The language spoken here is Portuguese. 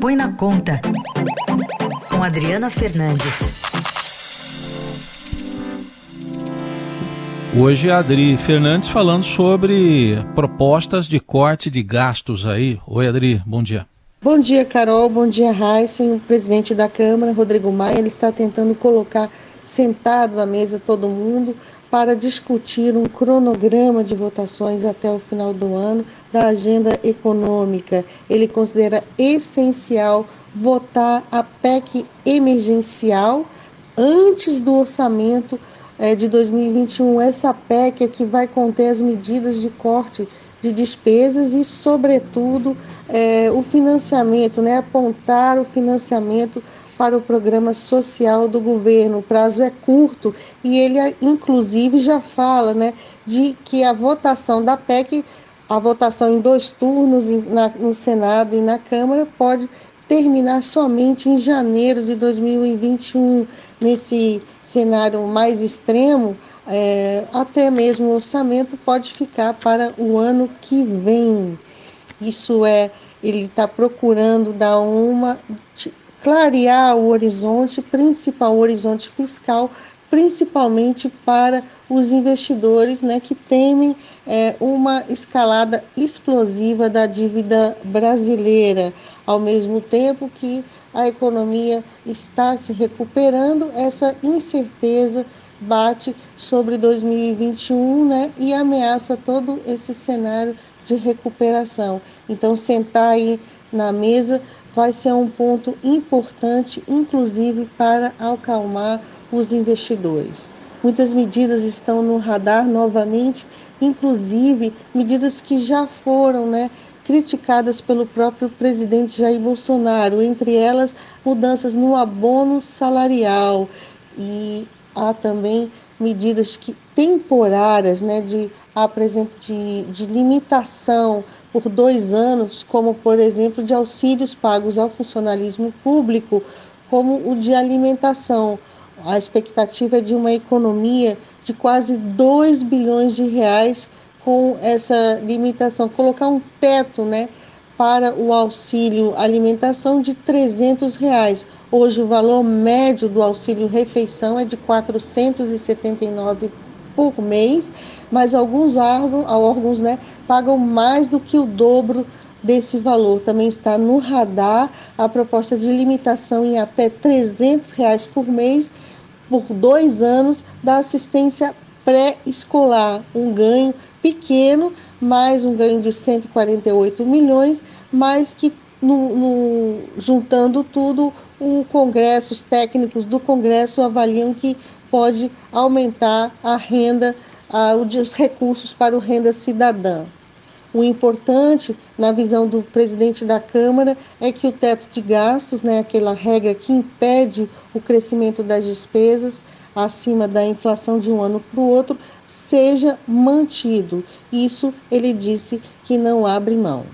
Põe na Conta, com Adriana Fernandes. Hoje a Adri Fernandes falando sobre propostas de corte de gastos aí. Oi, Adri, bom dia. Bom dia, Carol. Bom dia, Heisen. O presidente da Câmara, Rodrigo Maia, ele está tentando colocar sentado à mesa todo mundo para discutir um cronograma de votações até o final do ano da agenda econômica. Ele considera essencial votar a PEC emergencial antes do orçamento é, de 2021. Essa PEC é que vai conter as medidas de corte de despesas e, sobretudo, é, o financiamento, né, apontar o financiamento para o programa social do governo. O prazo é curto e ele, inclusive, já fala né, de que a votação da PEC, a votação em dois turnos no Senado e na Câmara, pode terminar somente em janeiro de 2021. Nesse cenário mais extremo, é, até mesmo o orçamento pode ficar para o ano que vem. Isso é, ele está procurando dar uma clarear o horizonte, principal o horizonte fiscal, principalmente para os investidores né, que temem é, uma escalada explosiva da dívida brasileira, ao mesmo tempo que a economia está se recuperando, essa incerteza bate sobre 2021 né, e ameaça todo esse cenário de recuperação. Então, sentar aí na mesa vai ser um ponto importante, inclusive para acalmar os investidores. Muitas medidas estão no radar novamente, inclusive medidas que já foram né, criticadas pelo próprio presidente Jair Bolsonaro, entre elas mudanças no abono salarial e há também medidas que, temporárias né, de, de, de limitação por dois anos, como por exemplo de auxílios pagos ao funcionalismo público, como o de alimentação. A expectativa é de uma economia de quase 2 bilhões de reais com essa limitação, colocar um teto né, para o auxílio alimentação de 300 reais. Hoje o valor médio do auxílio refeição é de 479 por mês, mas alguns órgãos, órgãos né, pagam mais do que o dobro desse valor. Também está no radar a proposta de limitação em até 300 reais por mês por dois anos da assistência pré-escolar, um ganho pequeno, mais um ganho de 148 milhões, mas que no, no, juntando tudo, o Congresso, os técnicos do Congresso avaliam que pode aumentar a renda, os recursos para o renda cidadã. O importante, na visão do presidente da Câmara, é que o teto de gastos, né, aquela regra que impede o crescimento das despesas acima da inflação de um ano para o outro, seja mantido. Isso ele disse que não abre mão.